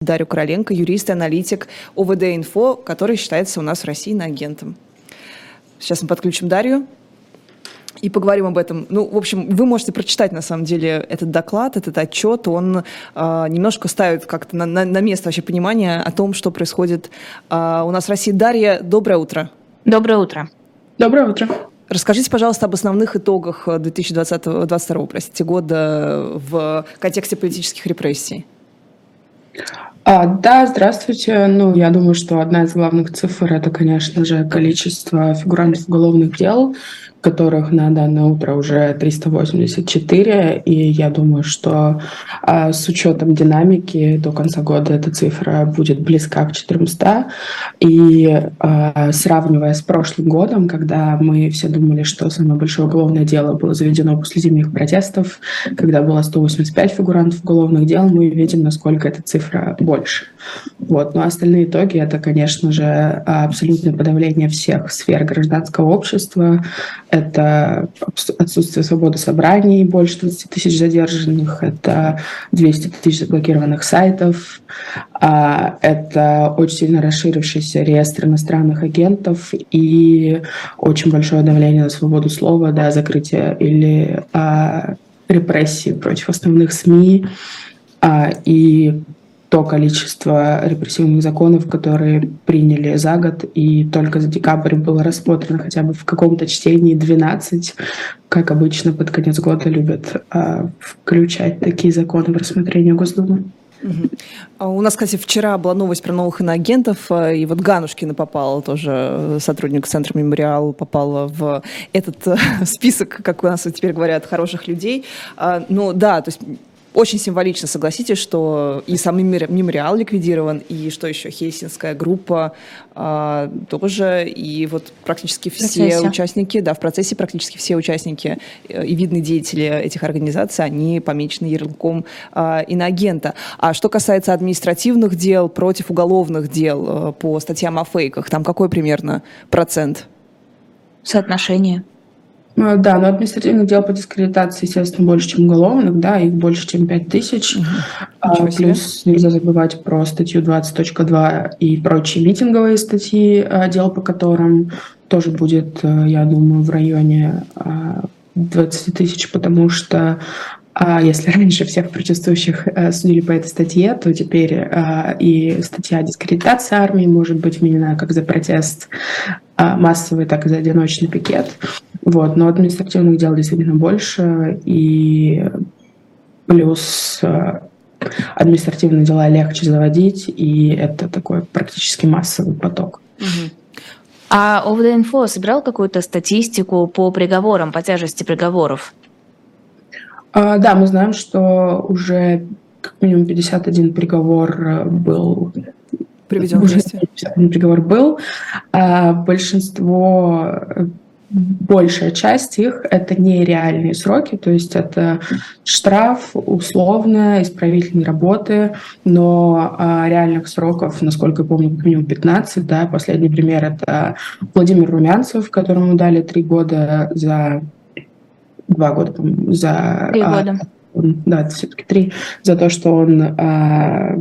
Дарью Короленко, юрист и аналитик ОВД-инфо, который считается у нас в России на агентом. Сейчас мы подключим Дарью и поговорим об этом. Ну, в общем, вы можете прочитать, на самом деле, этот доклад, этот отчет. Он э, немножко ставит как-то на, на, на место вообще понимание о том, что происходит э, у нас в России. Дарья, доброе утро. Доброе утро. Доброе утро. Расскажите, пожалуйста, об основных итогах 2020-2022 простите, года в контексте политических репрессий. А, да, здравствуйте. Ну, я думаю, что одна из главных цифр это, конечно же, количество фигурантов уголовных дел, которых на данное утро уже 384, и я думаю, что а, с учетом динамики до конца года эта цифра будет близка к 400, и а, сравнивая с прошлым годом, когда мы все думали, что самое большое уголовное дело было заведено после зимних протестов, когда было 185 фигурантов уголовных дел, мы видим, насколько эта цифра больше. Вот. Но остальные итоги — это, конечно же, абсолютное подавление всех сфер гражданского общества, это отсутствие свободы собраний, больше 20 тысяч задержанных, это 200 тысяч заблокированных сайтов, а, это очень сильно расширившийся реестр иностранных агентов и очень большое давление на свободу слова, да, закрытие или а, репрессии против основных СМИ, а, и то количество репрессивных законов, которые приняли за год, и только за декабрь было рассмотрено хотя бы в каком-то чтении 12, как обычно под конец года любят а, включать такие законы в рассмотрение Госдумы. Угу. У нас, кстати, вчера была новость про новых иноагентов, а, и вот Ганушкина попала, тоже э, сотрудник Центра Мемориал, попала в этот э, список, как у нас теперь говорят, хороших людей. А, ну да, то есть очень символично, согласитесь, что и сам мемориал ликвидирован, и что еще, Хельсинская группа а, тоже, и вот практически все участники, да, в процессе практически все участники э, и видные деятели этих организаций, они помечены ярлыком а, иноагента. А что касается административных дел против уголовных дел э, по статьям о фейках, там какой примерно процент? Соотношение. Э, да, но административных дел по дискредитации, естественно, больше, чем уголовных, да, их больше, чем 5 тысяч. Угу. А, плюс нельзя забывать про статью 20.2 и прочие митинговые статьи, а, дел по которым тоже будет, э, я думаю, в районе 20 а, тысяч, потому что а если раньше всех протестующих э, судили по этой статье, то теперь и статья дискредитации армии может быть вменена как за протест массовый, так и за одиночный пикет. Вот. Но административных дел действительно больше, и плюс э, административные дела легче заводить, и это такой практически массовый поток. А ОВД-инфо собирал какую-то статистику по приговорам, по тяжести приговоров? А, да, мы знаем, что уже как минимум 51 приговор э, был приведен уже 51 приговор был. А большинство э, большая часть их это нереальные сроки, то есть это штраф, условно, исправительные работы, но а, реальных сроков, насколько я помню, как минимум 15, да, последний пример это Владимир Румянцев, которому дали три года за два года за... Три а, года. да, это все-таки три, за то, что он а,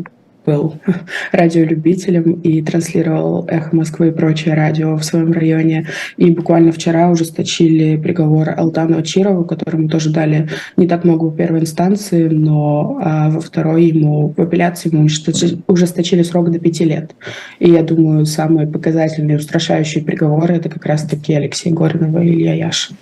был радиолюбителем и транслировал «Эхо Москвы» и прочее радио в своем районе. И буквально вчера ужесточили приговор Алтану Ачирову, которому тоже дали не так много в первой инстанции, но а, во второй ему, в апелляции ему ужесточили, срок до пяти лет. И я думаю, самые показательные, устрашающие приговоры — это как раз-таки Алексей Горинова и Илья Яшин.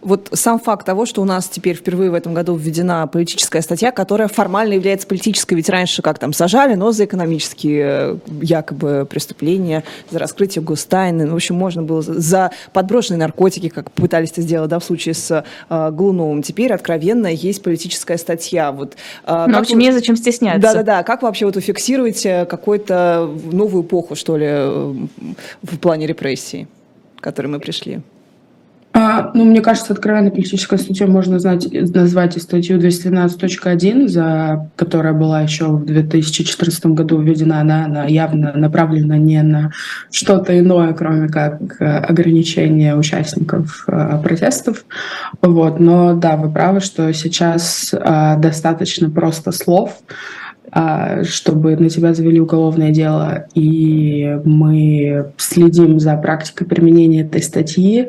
Вот сам факт того, что у нас теперь впервые в этом году введена политическая статья, которая формально является политической, ведь раньше как там сажали, но за экономические э, якобы преступления, за раскрытие гостайны, ну, в общем, можно было за подброшенные наркотики, как пытались это сделать, да, в случае с э, Глуновым. Теперь откровенно есть политическая статья. Вот, э, ну, в общем, вы... незачем стесняться. Да-да-да, как вообще вот вы фиксируете какую-то новую эпоху, что ли, э, в плане репрессий, к которой мы пришли? А, ну, мне кажется, откровенно политической статьей можно знать, назвать и статью 212.1, за, которая была еще в 2014 году введена. Она, она явно направлена не на что-то иное, кроме как ограничение участников э, протестов. Вот. Но да, вы правы, что сейчас э, достаточно просто слов, а, чтобы на тебя завели уголовное дело, и мы следим за практикой применения этой статьи.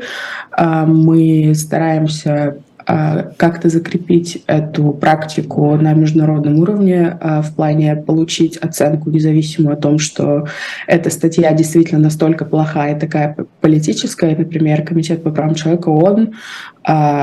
А, мы стараемся а, как-то закрепить эту практику на международном уровне а, в плане получить оценку независимую о том, что эта статья действительно настолько плохая и такая политическая. Например, Комитет по правам человека ООН а,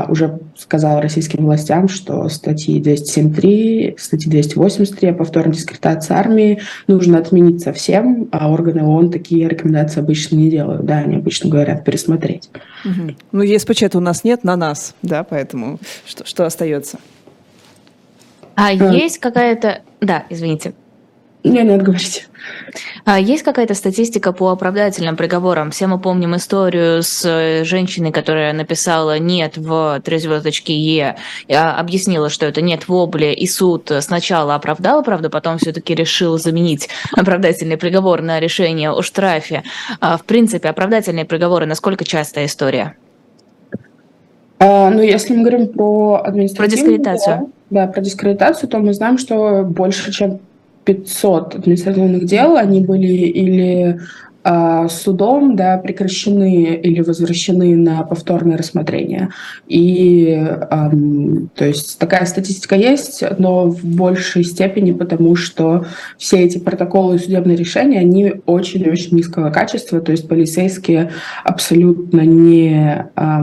уже сказал российским властям, что статьи 207.3, статьи 283 о повторной дискредитации армии нужно отменить совсем, а органы ООН такие рекомендации обычно не делают. Да, они обычно говорят пересмотреть. Угу. Ну, ЕСПЧ у нас нет, на нас, да, поэтому что, что остается? А, а есть какая-то... Да, извините. Не, нет, говорите. А есть какая-то статистика по оправдательным приговорам? Все мы помним историю с э, женщиной, которая написала «нет» в три звездочки «е», объяснила, что это «нет» в обле, и суд сначала оправдал, правда, потом все-таки решил заменить оправдательный приговор на решение о штрафе. А, в принципе, оправдательные приговоры, насколько частая история? А, ну, если мы говорим про административную... Про дискредитацию. Да, да, про дискредитацию, то мы знаем, что больше, чем 500 административных дел, они были или э, судом да, прекращены или возвращены на повторное рассмотрение. И э, то есть такая статистика есть, но в большей степени потому, что все эти протоколы и судебные решения, они очень-очень низкого качества, то есть полицейские абсолютно не, э,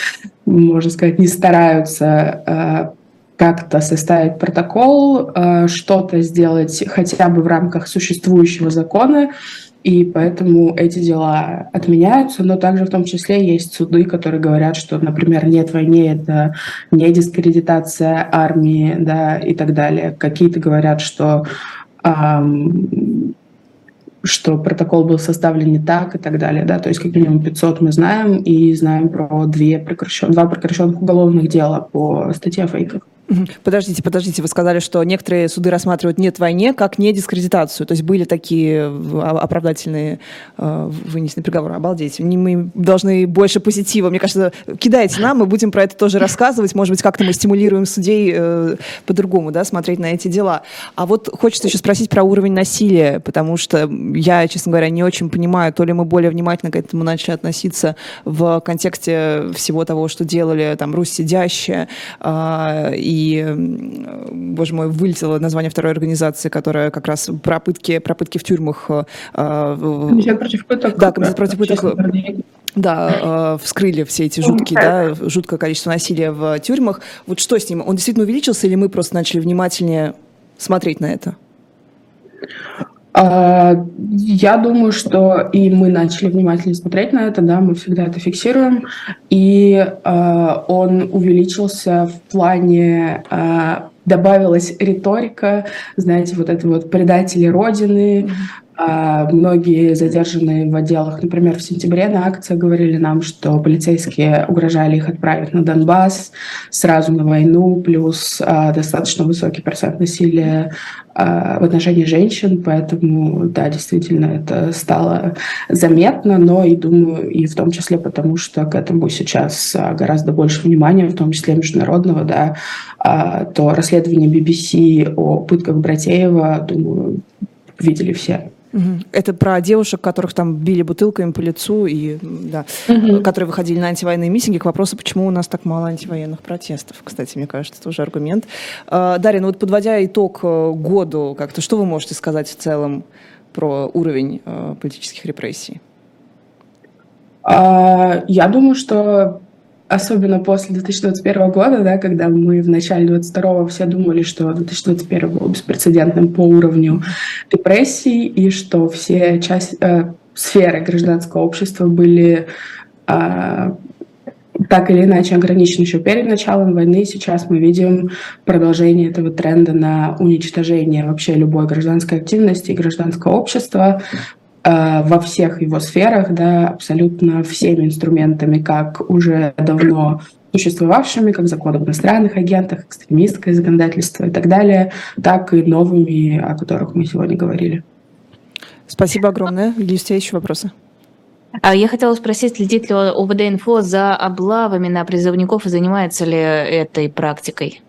можно сказать, не стараются как-то составить протокол, э, что-то сделать хотя бы в рамках существующего закона, и поэтому эти дела отменяются, но также в том числе есть суды, которые говорят, что, например, нет войны, это не дискредитация армии, да, и так далее. Какие-то говорят, что эм, что протокол был составлен не так и так далее, да, то есть как минимум 500 мы знаем и знаем про две прекращен, два прекращенных уголовных дела по статье о фейках. Подождите, подождите, вы сказали, что некоторые суды рассматривают нет войне как не дискредитацию. То есть были такие оправдательные э, вынесенные приговоры. Обалдеть. Мы должны больше позитива. Мне кажется, кидайте нам, мы будем про это тоже рассказывать. Может быть, как-то мы стимулируем судей э, по-другому да, смотреть на эти дела. А вот хочется еще спросить про уровень насилия, потому что я, честно говоря, не очень понимаю, то ли мы более внимательно к этому начали относиться в контексте всего того, что делали там Русь сидящая э, и и, боже мой, вылетело название второй организации, которая как раз про пытки, про пытки в тюрьмах. Э, комитет против пыток. Да, комитет против пыток. Да, э, вскрыли все эти жуткие, да, жуткое количество насилия в тюрьмах. Вот что с ним? Он действительно увеличился или мы просто начали внимательнее смотреть на это? А, я думаю, что и мы начали внимательно смотреть на это, да, мы всегда это фиксируем, и uh, он увеличился в плане uh, добавилась риторика, знаете, вот это вот предатели Родины, а многие задержанные в отделах, например, в сентябре на акции говорили нам, что полицейские угрожали их отправить на Донбасс, сразу на войну, плюс а, достаточно высокий процент насилия а, в отношении женщин, поэтому, да, действительно, это стало заметно, но и думаю, и в том числе потому, что к этому сейчас а, гораздо больше внимания, в том числе международного, да, а, то расследование BBC о пытках Братеева, думаю, видели все. Это про девушек, которых там били бутылками по лицу, и, да, угу. которые выходили на антивоенные митинги. К вопросу, почему у нас так мало антивоенных протестов. Кстати, мне кажется, это тоже аргумент. А, Дарья, ну вот подводя итог э, году, как-то что вы можете сказать в целом про уровень э, политических репрессий? А, я думаю, что особенно после 2021 года, да, когда мы в начале 2022 все думали, что 2021 был беспрецедентным по уровню депрессии, и что все часть, э, сферы гражданского общества были э, так или иначе ограничены еще перед началом войны. Сейчас мы видим продолжение этого тренда на уничтожение вообще любой гражданской активности и гражданского общества. Э, во всех его сферах, да, абсолютно всеми инструментами, как уже давно существовавшими, как закон об иностранных агентах, экстремистское законодательство и так далее, так и новыми, о которых мы сегодня говорили. Спасибо огромное. Есть у тебя еще вопросы? А я хотела спросить, следит ли ОВД-инфо за облавами на призывников и занимается ли этой практикой?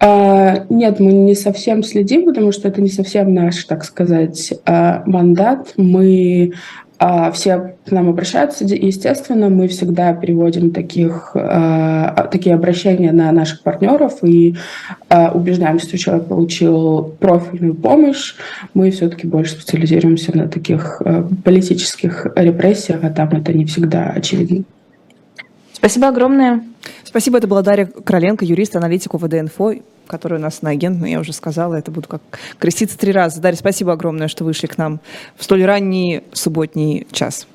А, нет, мы не совсем следим, потому что это не совсем наш, так сказать, а, мандат. Мы а, все к нам обращаются, естественно, мы всегда переводим таких, такие обращения на наших партнеров и убеждаемся, что человек получил профильную помощь. Мы все-таки больше специализируемся на таких политических репрессиях, а там это не всегда очевидно. Спасибо огромное. Спасибо, это была Дарья Короленко, юрист, аналитик УВД-инфо, который у нас на агент, но я уже сказала, это буду как креститься три раза. Дарья, спасибо огромное, что вышли к нам в столь ранний субботний час.